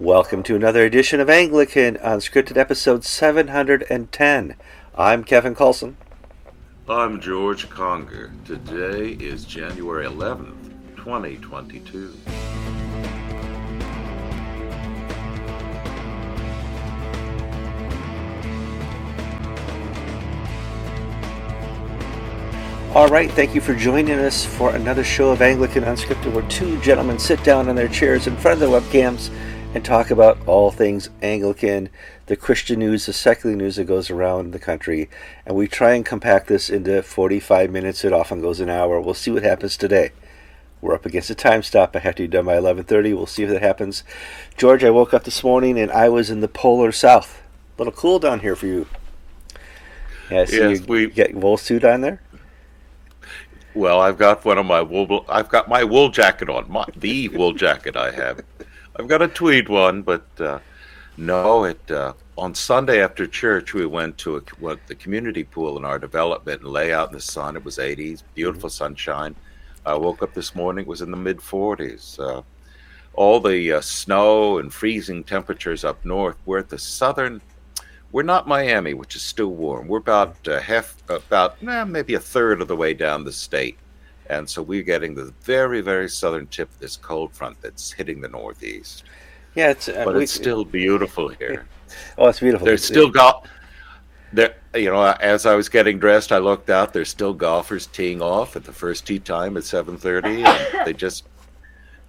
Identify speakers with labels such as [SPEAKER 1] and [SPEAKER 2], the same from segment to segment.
[SPEAKER 1] Welcome to another edition of Anglican Unscripted, episode 710. I'm Kevin Kallsen.
[SPEAKER 2] I'm George Conger. Today is January 11th, 2022.
[SPEAKER 1] All right, thank you for joining us for another show of Anglican Unscripted, where two gentlemen sit down in their chairs in front of their webcams and talk about all things Anglican, the Christian news, the secular news that goes around the country. And we try and compact this into 45 minutes. It often goes an hour. We'll see what happens today. We're up against a time stop. I have to be done by 11:30. We'll see if that happens. George, I woke up this morning and I was in the polar south. A little cool down here for you. Yeah, so
[SPEAKER 2] Yes,
[SPEAKER 1] you
[SPEAKER 2] we-
[SPEAKER 1] get wool suit on there.
[SPEAKER 2] Well, I've got one of my wool. I've got my wool jacket on. My, the wool jacket I have. I've got a tweed one, but uh, no. It uh, on Sunday after church we went to a, what, the community pool in our development and lay out in the sun. It was 80s, beautiful sunshine. I woke up this morning. It was in the mid 40s. Uh, all the uh, snow and freezing temperatures up north. We're at the southern we're not Miami, which is still warm. We're about uh, half, about maybe a third of the way down the state, and so we're getting the very, very southern tip of this cold front that's hitting the northeast.
[SPEAKER 1] Yeah, it's uh,
[SPEAKER 2] But
[SPEAKER 1] we-
[SPEAKER 2] it's still beautiful here.
[SPEAKER 1] oh, it's beautiful.
[SPEAKER 2] There's
[SPEAKER 1] It's-
[SPEAKER 2] still golf. There, you know, as I was getting dressed, I looked out. There's still golfers teeing off at the first tee time at 7:30, they just,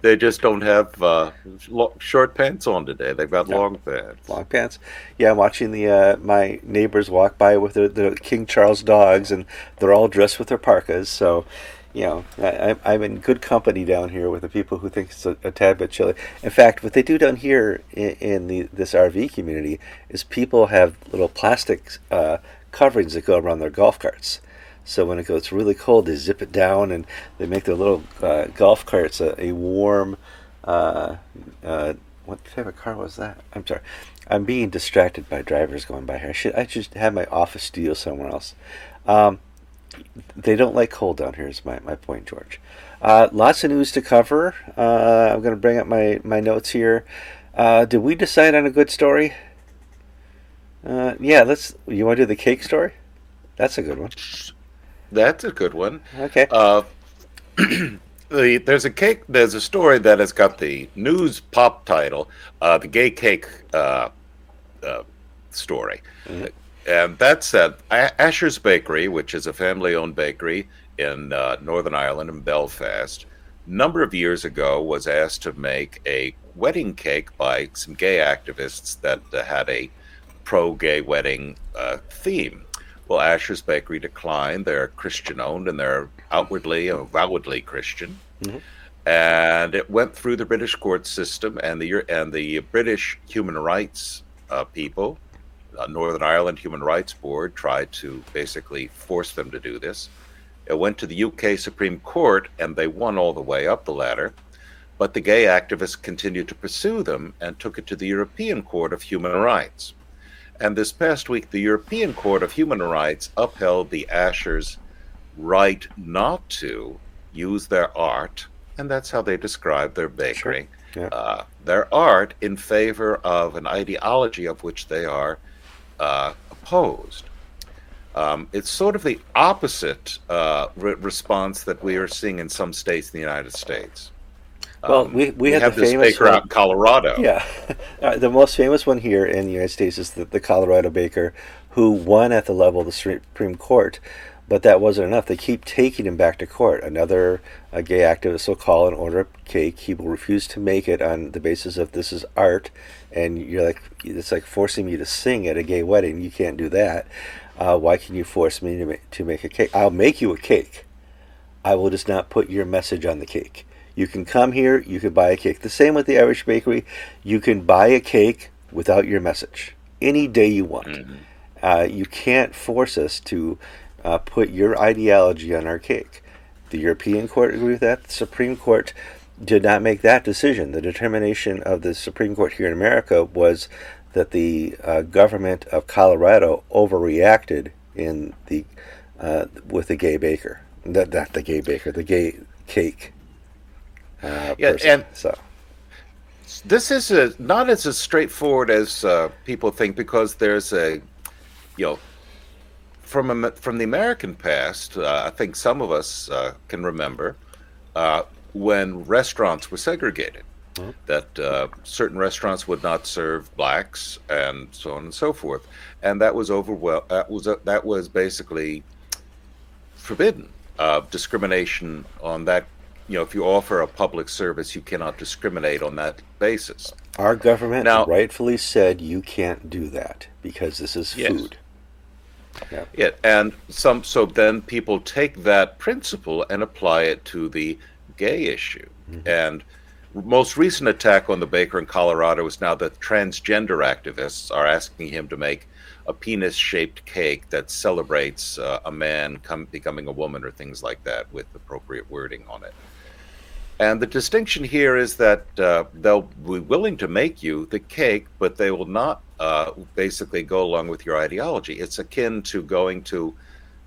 [SPEAKER 2] they just don't have uh, lo- short pants on today. They've got
[SPEAKER 1] Yeah.
[SPEAKER 2] long pants.
[SPEAKER 1] long pants. Yeah, I'm watching the uh, my neighbors walk by with their, their King Charles dogs, and they're all dressed with their parkas. So, you know, I, I'm- in good company down here with the people who think it's a, a tad bit chilly. In fact, what they do down here in, in the this RV community is people have little plastic uh, coverings that go around their golf carts. So when it gets really cold, they zip it down and they make their little uh, golf carts a, a warm. Uh, uh, what type of car was that? I'm sorry. I'm being distracted by drivers going by here. I should I should have my office studio somewhere else. Um, they don't like cold down here. Is my, my point, George. Uh, lots of news to cover. Uh, I'm going to bring up my, my notes here. Uh, did we decide on a good story? Uh, yeah, let's. You want to do the cake story? That's a good one.
[SPEAKER 2] That's a good one.
[SPEAKER 1] Okay.
[SPEAKER 2] Uh, the, there's a cake. There's a story that has got the news pop title, uh, "The Gay Cake uh, uh, Story," and that said, Ashers Bakery, which is a family-owned bakery in uh, Northern Ireland in Belfast. a Number of years ago, was asked to make a wedding cake by some gay activists that uh, had a pro-gay wedding uh, theme. Well, Ashers Bakery declined. They're Christian owned and they're outwardly, and avowedly Christian.
[SPEAKER 1] Mhm.
[SPEAKER 2] And it went through the British court system and the and the British human rights uh, people, Northern Ireland Human Rights Board, tried to basically force them to do this. It went to the UK Supreme Court and they won all the way up the ladder. But the gay activists continued to pursue them and took it to the European Court of Human Rights. And this past week, the European Court of Human Rights upheld the Ashers' right not to use their art, and that's how they describe their bakery,
[SPEAKER 1] Yeah.
[SPEAKER 2] uh, their art in favor of an ideology of which they are uh, opposed. Um, it's sort of the opposite uh, re- response that we are seeing in some states in the United States.
[SPEAKER 1] Well,
[SPEAKER 2] Um,
[SPEAKER 1] we- we had
[SPEAKER 2] have
[SPEAKER 1] the
[SPEAKER 2] this
[SPEAKER 1] famous
[SPEAKER 2] baker
[SPEAKER 1] one-
[SPEAKER 2] out in Colorado.
[SPEAKER 1] Yeah, uh, the most famous one here in the United States is the, the Colorado baker who won at the level of the Supreme Court, but that wasn't enough. They keep taking him back to court. Another uh, gay activist will call and order a cake. He will refuse to make it on the basis of this is art, and you're like, it's like forcing me to sing at a gay wedding. You can't do that. Uh, why can you force me to make, to make a cake? I'll make you a cake. I will just not put your message on the cake. You can come here, you can buy a cake. The same with the Irish bakery. You can buy a cake without your message any day you want. Uh, you can't force us to uh, put your ideology on our cake. The European Court agreed with that. The Supreme Court did not make that decision. The determination of the Supreme Court here in America was that the uh, government of Colorado overreacted in the uh, with the gay baker. Not, not the gay baker, the gay cake. Uh,
[SPEAKER 2] Yeah,
[SPEAKER 1] person.
[SPEAKER 2] and-
[SPEAKER 1] so
[SPEAKER 2] this is a, not as, as straightforward as uh, people think because there's a, you know, from a, from the American past, uh, I think some of us uh, can remember uh, when restaurants were segregated. Mm-hmm. That uh, certain restaurants would not serve blacks, and so on and so forth, and that was overwhel- That was that was basically forbidden. discrimination on that you know, if you offer a public service, you cannot discriminate on that basis.
[SPEAKER 1] Our government now, rightfully said you can't do that because this is yes. food.
[SPEAKER 2] Yeah. yeah, and some so then people take that principle and apply it to the gay issue. Mm-hmm. And most recent attack on the baker in Colorado is now that transgender activists are asking him to make a penis-shaped cake that celebrates uh, a man come, becoming a woman or things like that with appropriate wording on it. And the distinction here is that uh, they'll be willing to make you the cake, but they will not uh, basically go along with your ideology. It's akin to going to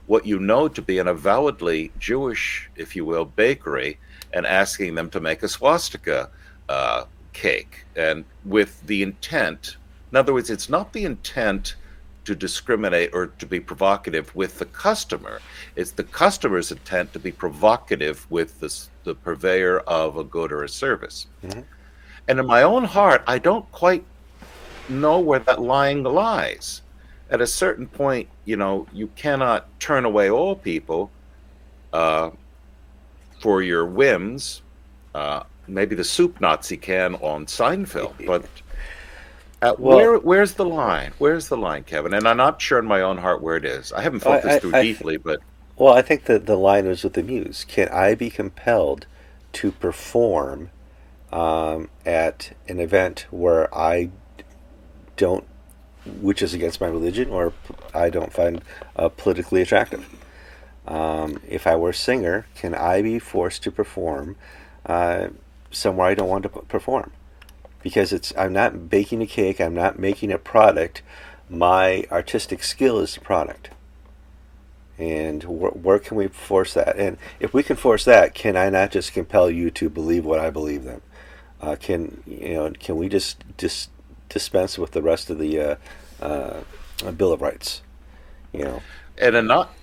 [SPEAKER 2] what you know to be an avowedly Jewish, if you will, bakery and asking them to make a swastika uh, cake. And with the intent, in other words, it's not the intent to discriminate or to be provocative with the customer. It's the customer's intent to be provocative with the, the purveyor of a good or a service. Mm-hmm. And in my own heart, I don't quite know where that line lies. At a certain point, you know, you cannot turn away all people uh, for your whims. Uh, maybe the soup Nazi can on Seinfeld, but uh, well, where where's the line? Where's the line, Kevin? And I'm not sure in my own heart where it is. I haven't thought I, this through I, deeply, but
[SPEAKER 1] well, I think that the line is with the muse. Can I be compelled to perform um, at an event where I don't, which is against my religion, or I don't find uh, politically attractive? Um, if I were a singer, can I be forced to perform uh, somewhere I don't want to perform? because it's I'm not baking a cake, I'm not making a product. My artistic skill is the product. And wh- where can we force that? And if we can force that, can I not just compel you to believe what I believe then? Uh, can you know? Can we just dis- dispense with the rest of the uh, uh, Bill of Rights? You know.
[SPEAKER 2] And a not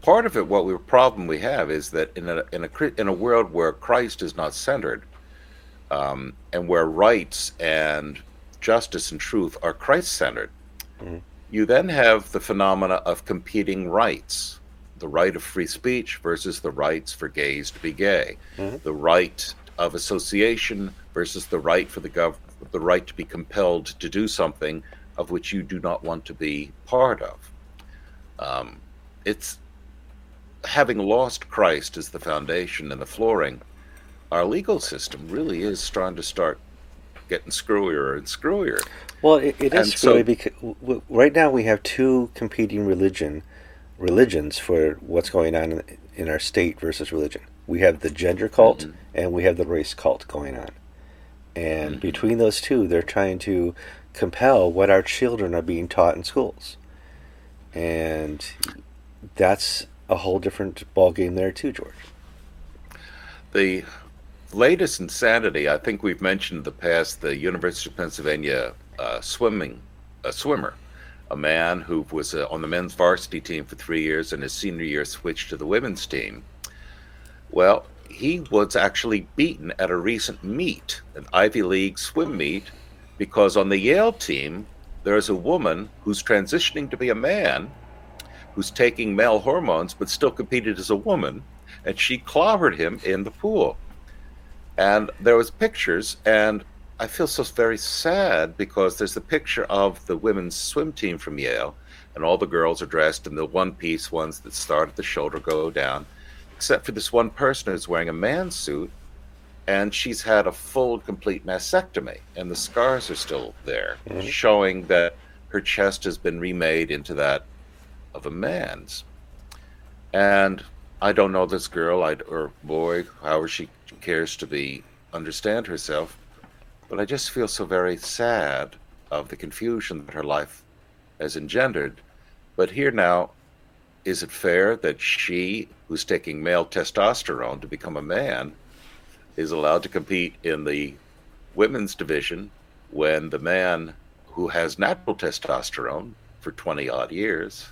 [SPEAKER 2] part of it, what we problem we have is that in a in a in a world where Christ is not centered, um, and where rights and justice and truth are Christ centered, mm-hmm. you then have the phenomena of competing rights the right of free speech versus the rights for gays to be gay, mm-hmm. the right of association versus the right for the gov- the right to be compelled to do something of which you do not want to be part of. Um, it's having lost Christ as the foundation and the flooring our legal system really is trying to start getting screwier and screwier.
[SPEAKER 1] Well, it, it is screwy so, because w- right now we have two competing religion religions for what's going on in, in our state versus religion. We have the gender cult mm-hmm. and we have the race cult going on. And mm-hmm. between those two, they're trying to compel what our children are being taught in schools. And that's a whole different ballgame there too, George.
[SPEAKER 2] The latest insanity, I think we've mentioned in the past the University of Pennsylvania uh, swimming a swimmer, a man who was uh, on the men's varsity team for three years and his senior year switched to the women's team. Well, he was actually beaten at a recent meet, an Ivy League swim meet, because on the Yale team there is a woman who's transitioning to be a man, who's taking male hormones but still competed as a woman, and she clobbered him in the pool. And there was pictures and i feel so very sad because there's the picture of the women's swim team from yale and all the girls are dressed in the one piece ones that start at the shoulder go down except for this one person who's wearing a man's suit and she's had a full complete mastectomy and the scars are still there mm-hmm. showing that her chest has been remade into that of a man's and i don't know this girl I, or boy however she cares to be understand herself, but I just feel so very sad of the confusion that her life has engendered. But here now, is it fair that she, who's taking male testosterone to become a man, is allowed to compete in the women's division when the man who has natural testosterone for 20 odd years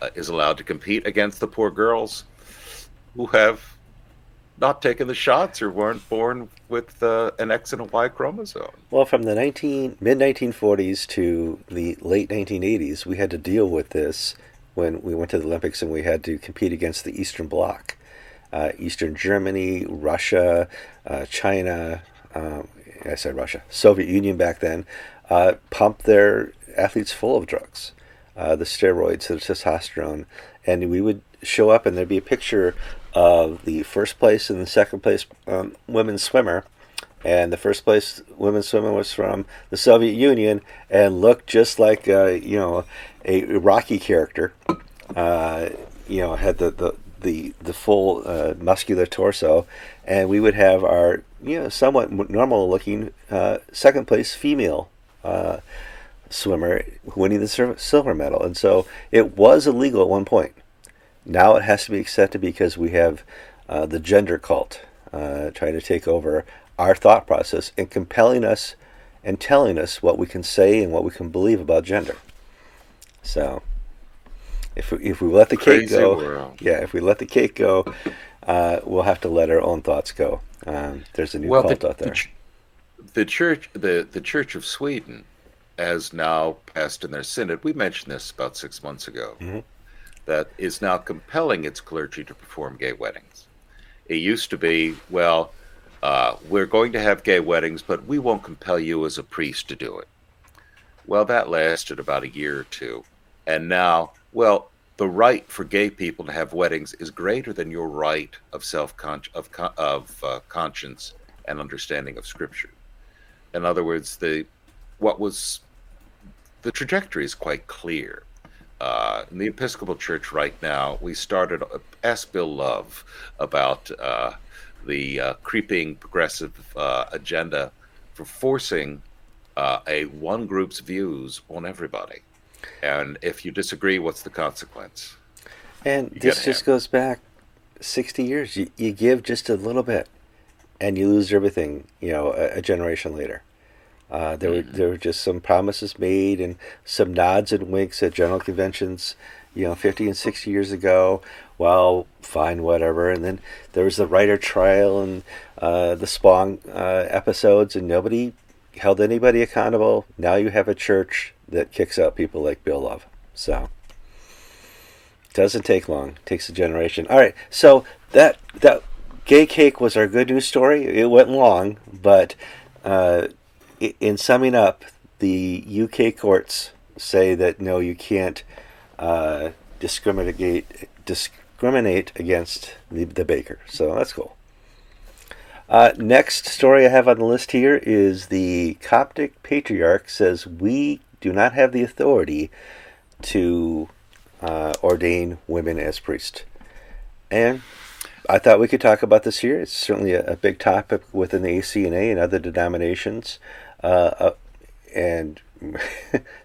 [SPEAKER 2] uh, is allowed to compete against the poor girls who have not taken the shots or weren't born with uh, an X and a Y chromosome.
[SPEAKER 1] Well, from the 19 mid 1940s to the late 1980s, we had to deal with this when we went to the Olympics and we had to compete against the Eastern Bloc. Uh, Eastern Germany, Russia, uh, China, um, I said Russia, Soviet Union back then, uh, pumped their athletes full of drugs, uh, the steroids, the testosterone, and we would show up and there'd be a picture of the first place and the second place um, women's swimmer. And the first place women's swimmer was from the Soviet Union and looked just like, uh, you know, a Rocky character. Uh, you know, had the, the, the, the full uh, muscular torso. And we would have our, you know, somewhat normal looking uh, second place female uh, swimmer winning the silver medal. And so it was illegal at one point. Now it has to be accepted because we have uh, the gender cult uh, trying to take over our thought process and compelling us and telling us what we can say and what we can believe about gender. So, if we, if we let the Crazy cake go, world. yeah, if we let the cake go, uh, we'll have to let our own thoughts go. Um, there's a new well, cult the, out there.
[SPEAKER 2] The, the church, the the Church of Sweden, has now passed in their synod. We mentioned this about six months ago. Mm-hmm that is now compelling its clergy to perform gay weddings. It used to be, well, uh, we're going to have gay weddings, but we won't compel you as a priest to do it. Well, that lasted about a year or two. And now, well, the right for gay people to have weddings is greater than your right of self of, of uh, conscience and understanding of Scripture. In other words, the what was the trajectory is quite clear uh, in the Episcopal Church right now, we started uh, Ask Bill Love about uh, the uh, creeping progressive uh, agenda for forcing uh, a one group's views on everybody. And if you disagree, what's the consequence?
[SPEAKER 1] And you this just goes back 60 years. You, you give just a little bit and you lose everything, you know, a, a generation later. Uh, there were there were just some promises made and some nods and winks at general conventions, you know, 50 and 60 years ago. Well, fine, whatever. And then there was the Righter trial and uh, the Spong uh, episodes, and nobody held anybody accountable. Now you have a church that kicks out people like Bill Love. So doesn't take long. Takes a generation. All right. So that that gay cake was our good news story. It went long, but uh, in summing up, the UK courts say that no, you can't uh, discriminate discriminate against the, the baker. So that's cool. Uh, next story I have on the list here is the Coptic Patriarch says we do not have the authority to uh, ordain women as priests. And I thought we could talk about this here. It's certainly a, a big topic within the ACNA and other denominations. Uh, uh, and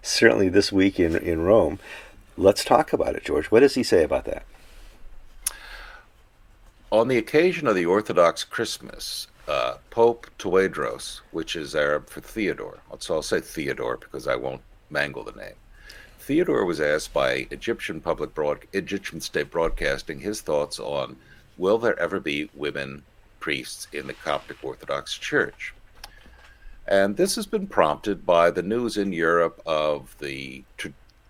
[SPEAKER 1] certainly this week in, in Rome. Let's talk about it, George. What does he say about that?
[SPEAKER 2] On the occasion of the Orthodox Christmas, uh, Pope Tewodros, which is Arab for Theodore, so I'll say Theodore because I won't mangle the name. Theodore was asked by Egyptian public broad, Egyptian state broadcasting his thoughts on will there ever be women priests in the Coptic Orthodox Church? And this has been prompted by the news in Europe of the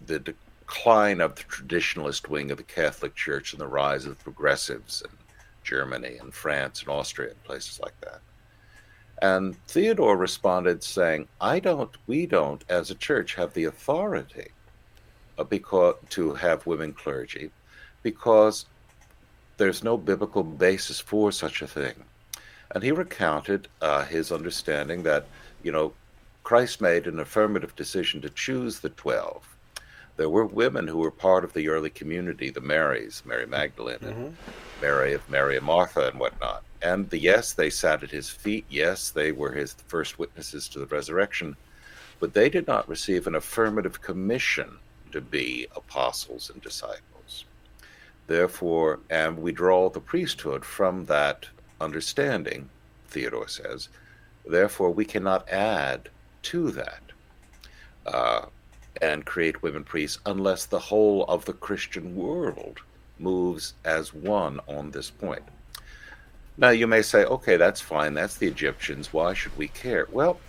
[SPEAKER 2] the decline of the traditionalist wing of the Catholic Church and the rise of the progressives in Germany and France and Austria and places like that. And Theodore responded saying, "I don't, we don't, as a church, have the authority uh, because to have women clergy, because there's no biblical basis for such a thing." And he recounted uh, his understanding that you know, Christ made an affirmative decision to choose the 12. There were women who were part of the early community, the Marys, Mary Magdalene and mm-hmm. Mary of Mary and Martha and whatnot. And the, yes, they sat at his feet. Yes, they were his first witnesses to the resurrection. But they did not receive an affirmative commission to be apostles and disciples. Therefore, and we draw the priesthood from that understanding, Theodore says, Therefore, we cannot add to that uh, and create women priests unless the whole of the Christian world moves as one on this point. Now, you may say, okay, that's fine. That's the Egyptians. Why should we care? Well,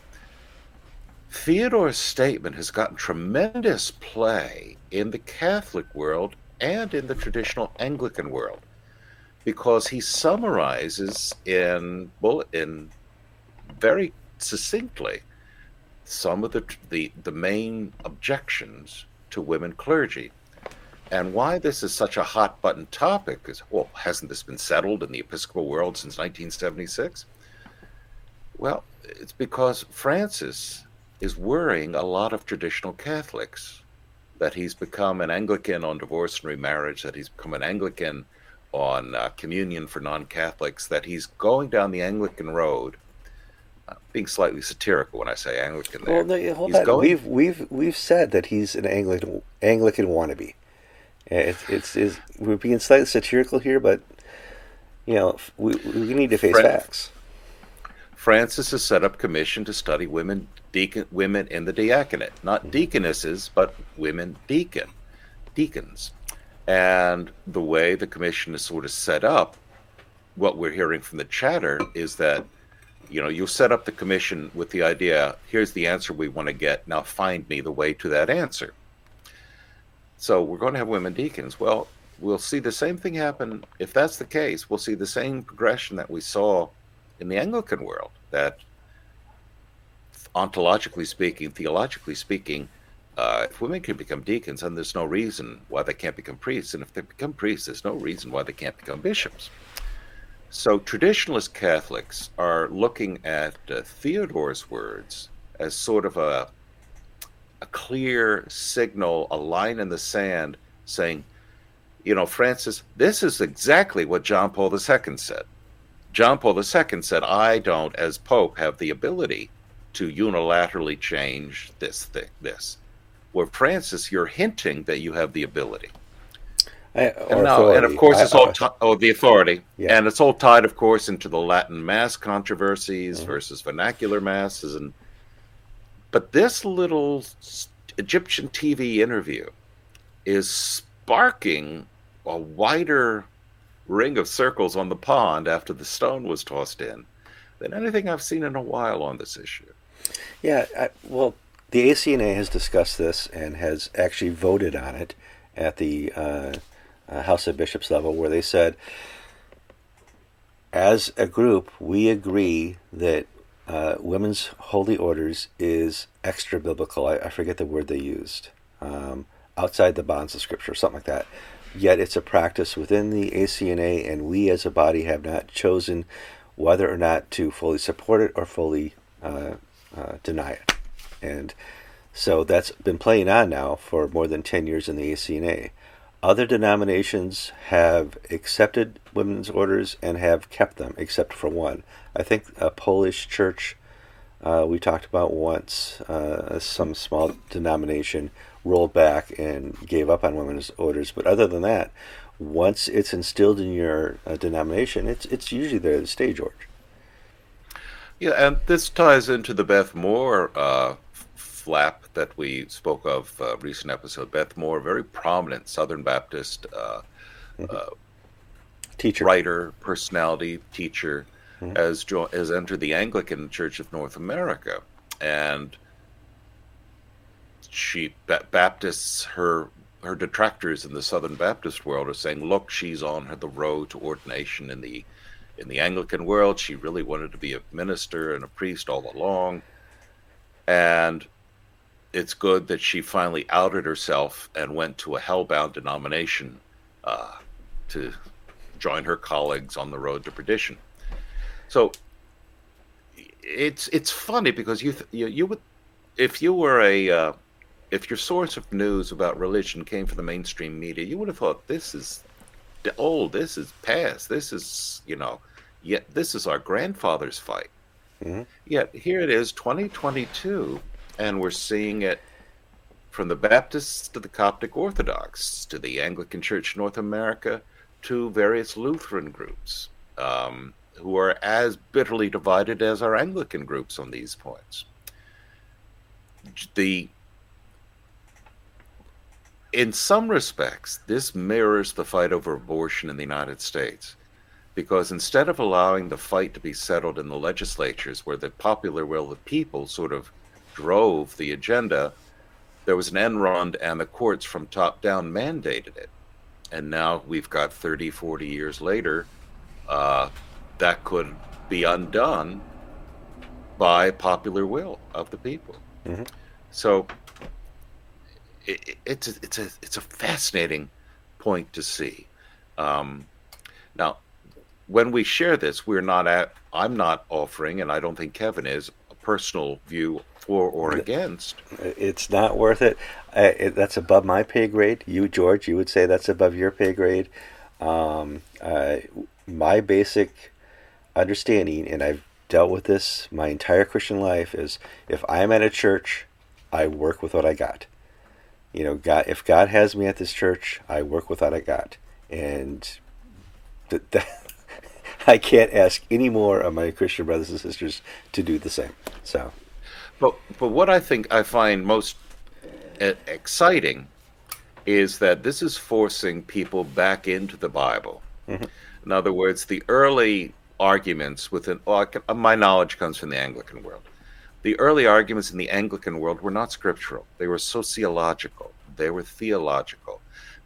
[SPEAKER 2] Theodore's statement has gotten tremendous play in the Catholic world and in the traditional Anglican world because he summarizes in in very succinctly some of the, the the main objections to women clergy and why this is such a hot button topic is well hasn't this been settled in the episcopal world since 1976 well it's because francis is worrying a lot of traditional catholics that he's become an anglican on divorce and remarriage that he's become an anglican on uh, communion for non-Catholics that he's going down the Anglican road. Being slightly satirical when I say Anglican. There.
[SPEAKER 1] Well, no, hold on. Going... We've we've we've said that he's an Anglican Anglican wannabe. It's, it's, it's we're being slightly satirical here, but you know we we need to face Fran- facts.
[SPEAKER 2] Francis has set up commission to study women deacon women in the diaconate, not mm-hmm. deaconesses, but women deacon deacons. And the way the commission is sort of set up, what we're hearing from the chatter is that, you know, you'll set up the commission with the idea here's the answer we want to get. Now find me the way to that answer. So we're going to have women deacons. Well, we'll see the same thing happen. If that's the case, we'll see the same progression that we saw in the Anglican world that ontologically speaking, theologically speaking, uh, if women can become deacons, then there's no reason why they can't become priests. And if they become priests, there's no reason why they can't become bishops. So traditionalist Catholics are looking at uh, Theodore's words as sort of a, a clear signal, a line in the sand saying, you know, Francis, this is exactly what John Paul II said. John Paul II said, I don't, as Pope, have the ability to unilaterally change this thing, this where Francis, you're hinting that you have the ability.
[SPEAKER 1] I, and,
[SPEAKER 2] and, of course, it's all t- oh the authority, yeah. and it's all tied, of course, into the Latin Mass controversies mm-hmm. versus vernacular masses, and but this little Egyptian TV interview is sparking a wider ring of circles on the pond after the stone was tossed in than anything I've seen in a while on this issue.
[SPEAKER 1] Yeah, I, well, the ACNA has discussed this and has actually voted on it at the uh, uh, House of Bishops level, where they said, as a group, we agree that uh, women's holy orders is extra biblical. I, I forget the word they used. Um, outside the bonds of Scripture, something like that. Yet it's a practice within the ACNA, and we as a body have not chosen whether or not to fully support it or fully uh, uh, deny it. And so that's been playing on now for more than 10 years in the ACNA. Other denominations have accepted women's orders and have kept them, except for one. I think a Polish church uh, we talked about once, uh, some small denomination rolled back and gave up on women's orders. But other than that, once it's instilled in your uh, denomination, it's it's usually there to stay, George.
[SPEAKER 2] Yeah, and this ties into the Beth Moore uh, flap that we spoke of uh, recent episode. Beth Moore, very prominent Southern Baptist uh, mm-hmm. uh,
[SPEAKER 1] teacher,
[SPEAKER 2] writer, personality, teacher, mm-hmm. has jo- has entered the Anglican Church of North America, and she ba- Baptists her her detractors in the Southern Baptist world are saying, look, she's on her, the road to ordination in the in the Anglican world. She really wanted to be a minister and a priest all along. And it's good that she finally outed herself and went to a hellbound denomination uh, to join her colleagues on the road to perdition. So it's it's funny because you you, you would if you were a uh, if your source of news about religion came from the mainstream media, you would have thought this is old, this is past, this is you know, yet this is our grandfather's fight. Mm-hmm. Yet here it is, 2022 and we're seeing it from the Baptists to the Coptic Orthodox to the Anglican Church North America to various Lutheran groups. Um, who are as bitterly divided as our Anglican groups on these points. The in some respects, this mirrors the fight over abortion in the United States. Because instead of allowing the fight to be settled in the legislatures where the popular will of the people sort of drove the agenda, there was an Enron and the courts from top down mandated it. And now we've got 30, 40 years later, uh, that could be undone by popular will of the people. Mm-hmm. So it, it's a, it's a it's a fascinating point to see. Um, now, when we share this, we're not at. I'm not offering, and I don't think Kevin is personal view for or against.
[SPEAKER 1] It's not worth it. Uh, it that's above my pay grade. You, George, you would say that's above your pay grade. Um, uh, my basic understanding, and I've dealt with this my entire Christian life, is if I'm at a church, I work with what I got you know, God, if God has me at this church, I work with what I got, and th- th- I can't ask any more of my Christian brothers and sisters to do the same. So,
[SPEAKER 2] but but what I think I find most exciting is that this is forcing people back into the Bible. Mm-hmm. In other words, the early arguments within well, my knowledge comes from the Anglican world the early arguments in the Anglican world were not scriptural, they were sociological, they were theological.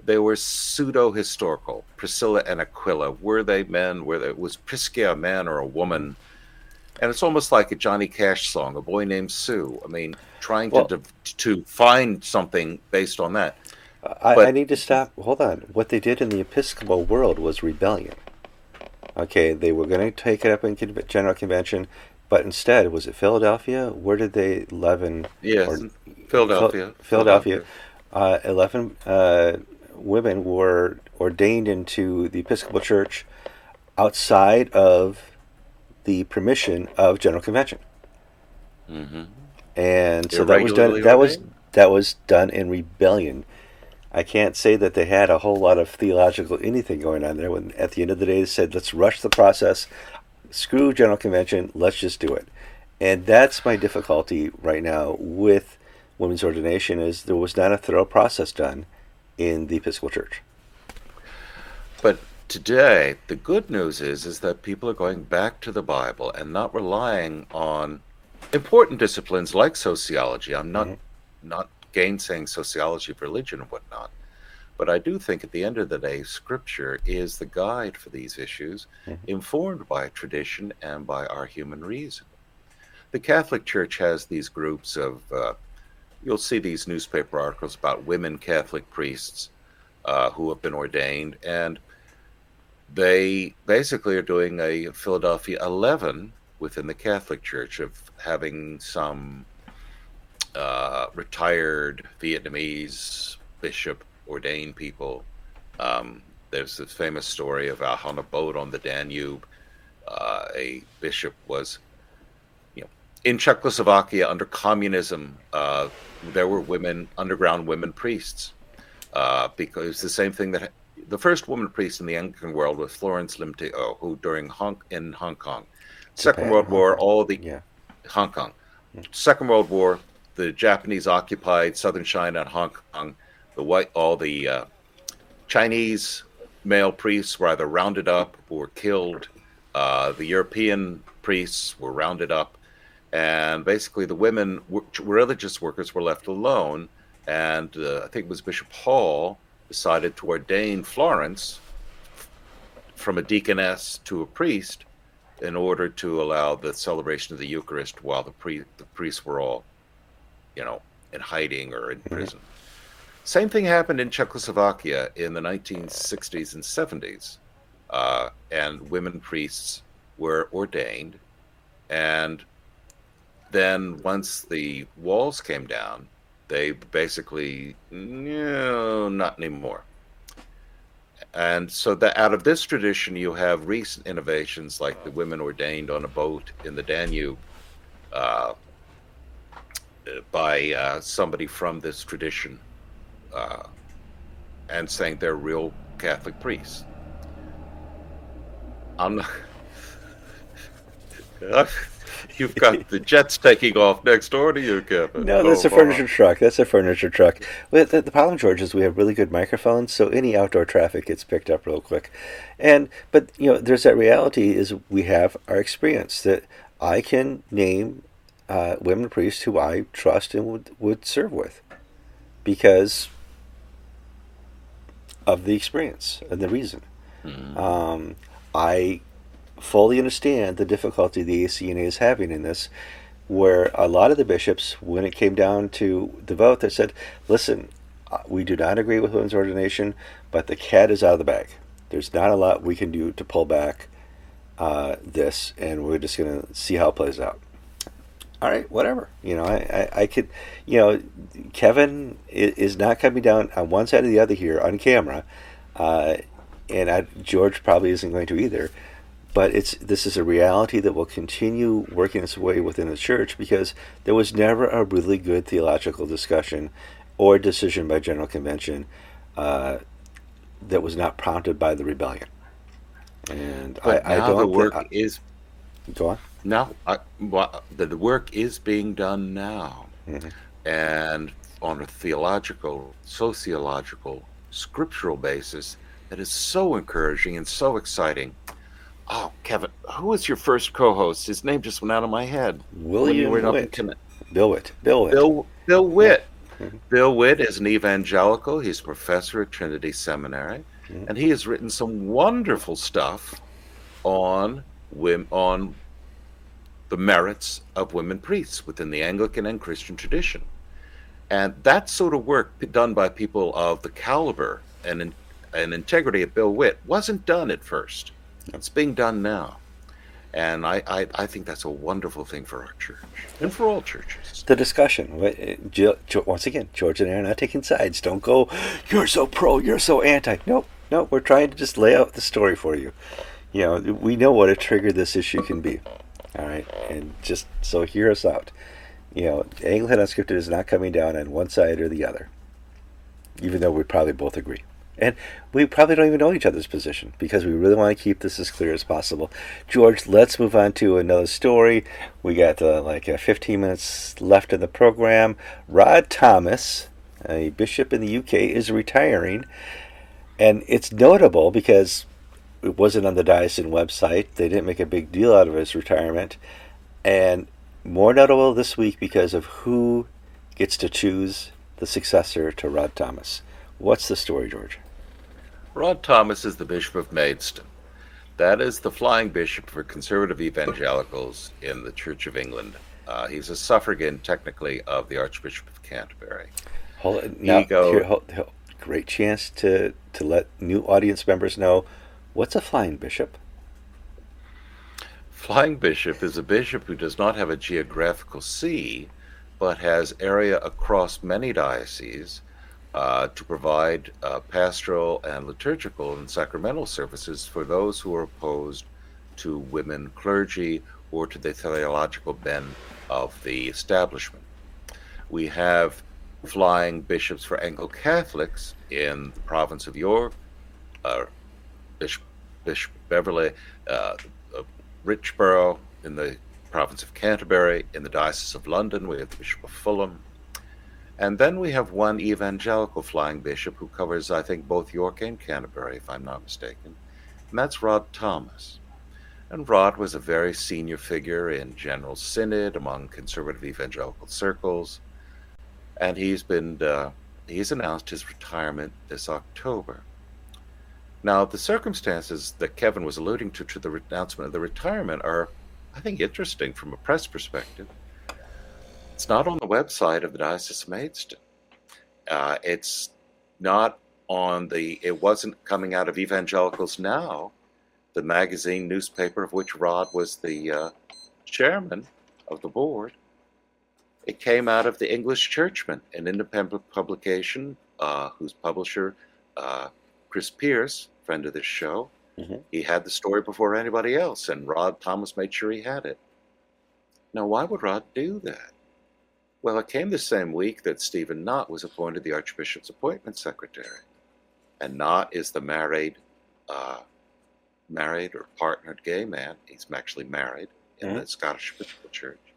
[SPEAKER 2] They were pseudo historical. Priscilla and Aquila, were they men? Were they, was Prisca a man or a woman? And it's almost like a Johnny Cash song, "A Boy Named Sue." I mean, trying well, to to find something based on that.
[SPEAKER 1] I, but, I need to stop. Hold on. What they did in the Episcopal world was rebellion. Okay, they were going to take it up in General Convention. But instead, was it Philadelphia? Where did they eleven?
[SPEAKER 2] Yes, or, Philadelphia.
[SPEAKER 1] Philadelphia. Uh, eleven uh, women were ordained into the Episcopal Church outside of the permission of General Convention. Mm-hmm. And so that was done. That was that was done in rebellion. I can't say that they had a whole lot of theological anything going on there. When at the end of the day, they said, "Let's rush the process screw General Convention, let's just do it. And that's my difficulty right now with women's ordination is there was not a thorough process done in the Episcopal Church.
[SPEAKER 2] But today, the good news is is that people are going back to the Bible and not relying on important disciplines like sociology. I'm not mm-hmm. not gainsaying sociology of religion and whatnot. But I do think at the end of the day, Scripture is the guide for these issues, mm-hmm. informed by tradition and by our human reason. The Catholic Church has these groups of, uh, you'll see these newspaper articles about women Catholic priests uh, who have been ordained, and they basically are doing a Philadelphia 11 within the Catholic Church of having some uh, retired Vietnamese bishop ordain people. Um, there's this famous story of how on a boat on the Danube, uh, a bishop was, you know, in Czechoslovakia under communism. Uh, there were women, underground women priests, uh, because the same thing that the first woman priest in the Anglican world was Florence Li Tim-Oi, who during Hong in Hong Kong, Second World War, all the yeah. Hong Kong, Second World War, the Japanese occupied southern China and Hong Kong. The white, all the uh, Chinese male priests were either rounded up or killed. Uh, the European priests were rounded up, and basically the women, religious workers, were left alone. And uh, I think it was Bishop Hall decided to ordain Florence from a deaconess to a priest in order to allow the celebration of the Eucharist while the, pre- the priests were all, you know, in hiding or in mm-hmm. prison. Same thing happened in Czechoslovakia in the 1960s and 70s. Uh, and women priests were ordained. And then once the walls came down, they basically, no, not anymore. And so that out of this tradition, you have recent innovations like the women ordained on a boat in the Danube uh, by uh, somebody from this tradition uh, and saying they're real Catholic priests. I'm not, You've got the jets taking off next door to you, Kevin.
[SPEAKER 1] No, that's
[SPEAKER 2] oh,
[SPEAKER 1] a furniture truck. That's a furniture truck. Well, the, the problem, George, is we have really good microphones, so any outdoor traffic gets picked up real quick. And but you know, there's that reality is we have our experience that I can name uh, women priests who I trust and would would serve with because of the experience and the reason. Mm-hmm. Um, I fully understand the difficulty the ACNA is having in this, where a lot of the bishops, when it came down to the vote, they said, listen, uh, we do not agree with women's ordination, but the cat is out of the bag. There's not a lot we can do to pull back uh, this, and we're just going to see how it plays out. All right, whatever. You know, I, I, I could, you know, Kevin is not coming down on one side or the other here on camera, uh, and I, George probably isn't going to either but it's this is a reality that will continue working its way within the church because there was never a really good theological discussion or decision by general convention uh, that was not prompted by the rebellion. And
[SPEAKER 2] but I, I don't. The work I, is
[SPEAKER 1] go on.
[SPEAKER 2] Now, I, well, the work is being done now, mm-hmm. and on a theological, sociological, scriptural basis that is so encouraging and so exciting Oh, Kevin, who was your first co-host? His name just went out of my head.
[SPEAKER 1] William Witt. Bill Witt.
[SPEAKER 2] Bill Witt. Bill, Bill Witt. Mm-hmm. Bill Witt is an evangelical. He's a professor at Trinity Seminary, mm-hmm. and he has written some wonderful stuff on on the merits of women priests within the Anglican and Christian tradition. And that sort of work done by people of the caliber and, and integrity of Bill Witt wasn't done at first. It's being done now. And I, I, I, think that's a wonderful thing for our church and for all churches.
[SPEAKER 1] The discussion. Eh, once again, George and I are not taking sides. Don't go, you're so pro, you're so anti. Nope, nope. We're trying to just lay out the story for you. You know, we know what a trigger this issue can be. All right. And just so hear us out. You know, Anglican Unscripted is not coming down on one side or the other, even though we probably both agree. And we probably don't even know each other's position because we really want to keep this as clear as possible. George, let's move on to another story. We got uh, like uh, 15 minutes left in the program. Rod Thomas, a bishop in the UK, is retiring. And it's notable because it wasn't on the diocesan website. They didn't make a big deal out of his retirement. And more notable this week because of who gets to choose the successor to Rod Thomas. What's the story, George?
[SPEAKER 2] Rod Thomas is the Bishop of Maidstone. That is the flying bishop for conservative evangelicals in the Church of England. Uh, he's a suffragan, technically, of the Archbishop of Canterbury.
[SPEAKER 1] Hold. Now, go, here, hold, hold, great chance to, to let new audience members know what's a flying bishop?
[SPEAKER 2] Flying bishop is a bishop who does not have a geographical see, but has area across many dioceses uh, to provide uh, pastoral and liturgical and sacramental services for those who are opposed to women clergy or to the theological bent of the establishment. We have flying bishops for Anglo Catholics in the province of York, uh, Bishop, Bishop Beverley, uh, Richborough in the province of Canterbury, in the Diocese of London, we have the Bishop of Fulham, and then we have one evangelical flying bishop who covers, I think, both York and Canterbury, if I'm not mistaken, and that's Rod Thomas. And Rod was a very senior figure in General Synod among conservative evangelical circles, and he's been uh, he's announced his retirement this October. Now, the circumstances that Kevin was alluding to to the announcement of the retirement are, I think, interesting from a press perspective. It's not on the website of the Diocese of Maidstone. Uh, it's not on the. It wasn't coming out of Evangelicals Now, the magazine newspaper of which Rod was the uh, chairman of the board. It came out of the English Churchman, an independent publication uh, whose publisher, uh, Chris Pierce, friend of this show, mm-hmm. he had the story before anybody else, and Rod Thomas made sure he had it. Now, why would Rod do that? Well, it came the same week that Stephen Knott was appointed the Archbishop's appointment secretary. And Knott is the married, uh, married or partnered gay man. He's actually married in
[SPEAKER 1] Mhm.
[SPEAKER 2] the Scottish Episcopal Church.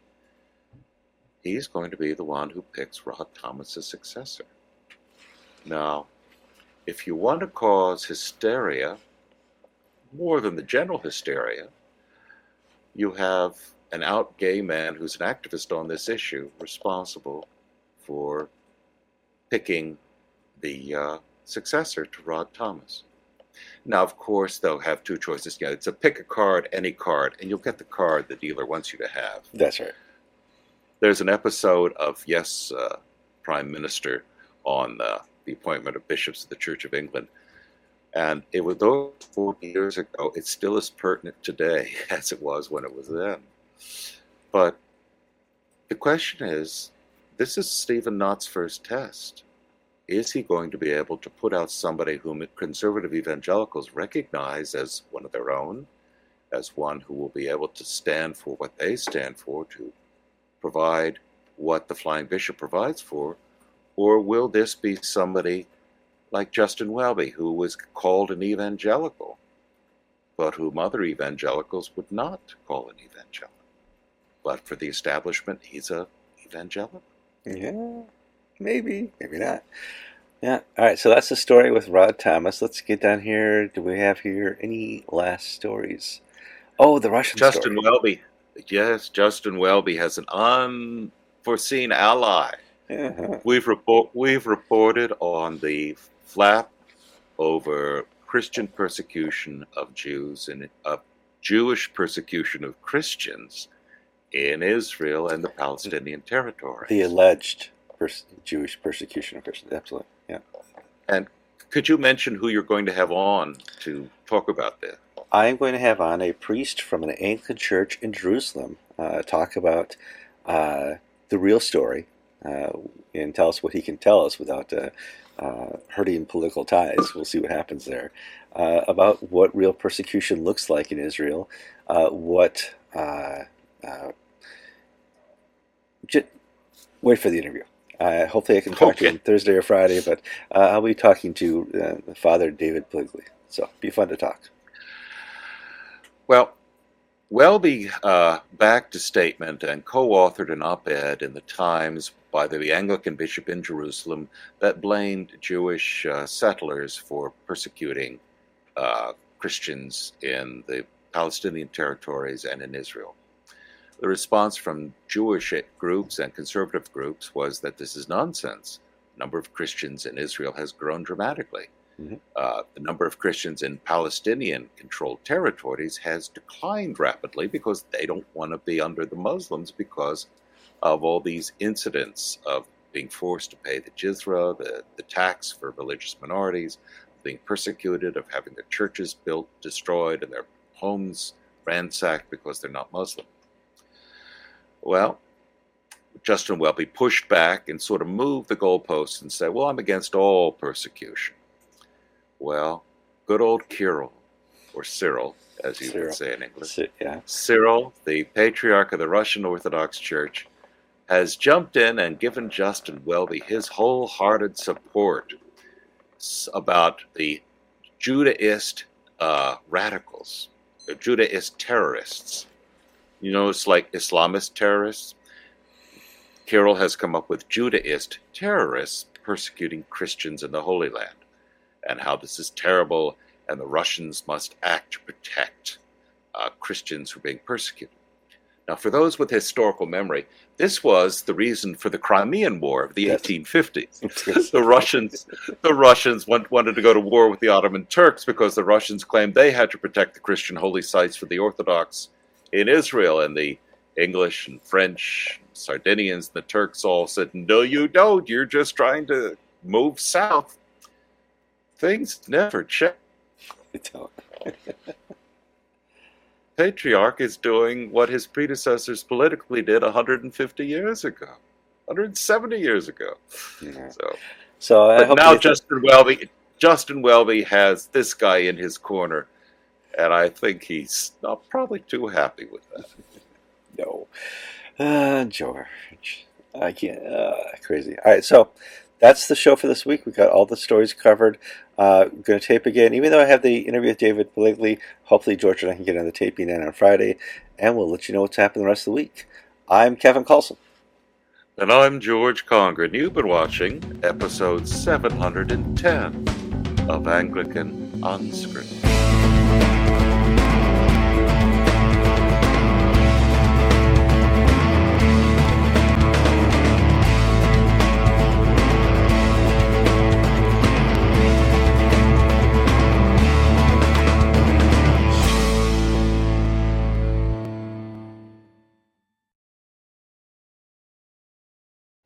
[SPEAKER 2] He's going to be the one who picks Rod Thomas's successor. Now, if you want to cause hysteria, more than the general hysteria, you have an out gay man who's an activist on this issue responsible for picking the uh, successor to Rod Thomas. Now, of course, they'll have two choices. You know, it's a pick a card, any card, and you'll get the card the dealer wants you to have.
[SPEAKER 1] That's right.
[SPEAKER 2] There's an episode of Yes, uh, Prime Minister on uh, the appointment of bishops of the Church of England. And it was those 40 years ago. It's still as pertinent today as it was when it was then. But the question is this is Stephen Knott's first test. Is he going to be able to put out somebody whom conservative evangelicals recognize as one of their own, as one who will be able to stand for what they stand for, to provide what the Flying Bishop provides for? Or will this be somebody like Justin Welby, who was called an evangelical, but whom other evangelicals would not call an evangelical? But for the establishment, he's a evangelical.
[SPEAKER 1] Yeah, maybe, maybe not. Yeah. All right. So that's the story with Rod Thomas. Let's get down here. Do we have here any last stories? Oh, the Russian
[SPEAKER 2] Justin
[SPEAKER 1] story.
[SPEAKER 2] Welby. Yes, Justin Welby has an unforeseen ally.
[SPEAKER 1] Uh-huh.
[SPEAKER 2] We've report we've reported on the flap over Christian persecution of Jews and of Jewish persecution of Christians in Israel and the Palestinian territories.
[SPEAKER 1] The alleged pers- Jewish persecution of Christians. Absolutely. Yeah.
[SPEAKER 2] and could you mention who you're going to have on to talk about this?
[SPEAKER 1] I'm going to have on a priest from an Anglican church in Jerusalem uh, talk about uh, the real story uh, and tell us what he can tell us without uh, uh, hurting political ties. We'll see what happens there. Uh, about what real persecution looks like in Israel, uh, what. Uh, uh, j- wait for the interview. Uh, hopefully, I can talk to
[SPEAKER 2] Okay.
[SPEAKER 1] him Thursday or Friday, but uh, I'll be talking to uh, Father David Pileggi. So, be fun to talk.
[SPEAKER 2] Well, Welby uh, backed a statement and co authored an op ed in the Times by the Anglican bishop in Jerusalem that blamed Jewish uh, settlers for persecuting uh, Christians in the Palestinian territories and in Israel. The response from Jewish groups and conservative groups was that this is nonsense. The number of Christians in Israel has grown dramatically. Uh, the number of Christians in Palestinian controlled territories has declined rapidly because they don't want to be under the Muslims because of all these incidents of being forced to pay the jizya, the, the tax for religious minorities, being persecuted, of having their churches built, destroyed, and their homes ransacked because they're not Muslim. Well, Justin Welby pushed back and sort of moved the goalposts and said, Well, I'm against all persecution. Well, good old Kirill, or Cyril, as you
[SPEAKER 1] Cyril.
[SPEAKER 2] would say in English.
[SPEAKER 1] So, yeah.
[SPEAKER 2] Cyril, the patriarch of the Russian Orthodox Church, has jumped in and given Justin Welby his wholehearted support about the Judaist uh, radicals, the Judaist terrorists. You know, it's like Islamist terrorists. Kirill has come up with Judaist terrorists persecuting Christians in the Holy Land, and how this is terrible, and the Russians must act to protect uh, Christians who are being persecuted. Now, for those with historical memory, this was the reason for the Crimean War of the
[SPEAKER 1] Yes.
[SPEAKER 2] 1850s. the Russians, the Russians want, wanted to go to war with the Ottoman Turks because the Russians claimed they had to protect the Christian holy sites for the Orthodox in Israel, and the English and French, Sardinians, and the Turks all said, "No, you don't. You're just trying to move south." Things never change. Patriarch is doing what his predecessors politically did 150 years ago, 170 years ago.
[SPEAKER 1] Yeah.
[SPEAKER 2] So,
[SPEAKER 1] So I
[SPEAKER 2] but
[SPEAKER 1] hope
[SPEAKER 2] now Justin Welby, Justin Welby has this guy in his corner, and I think he's not probably too happy with that.
[SPEAKER 1] No. Uh, George. I can't. Uh, crazy. All right. So that's the show for this week. We got all the stories covered. Uh, going to tape again, even though I have the interview with David Pileggi. Hopefully, George and I can get on the taping then on Friday, and we'll let you know what's happening the rest of the week. I'm Kevin Kallsen.
[SPEAKER 2] And I'm George Conger. And you've been watching episode 710 of Anglican Unscripted.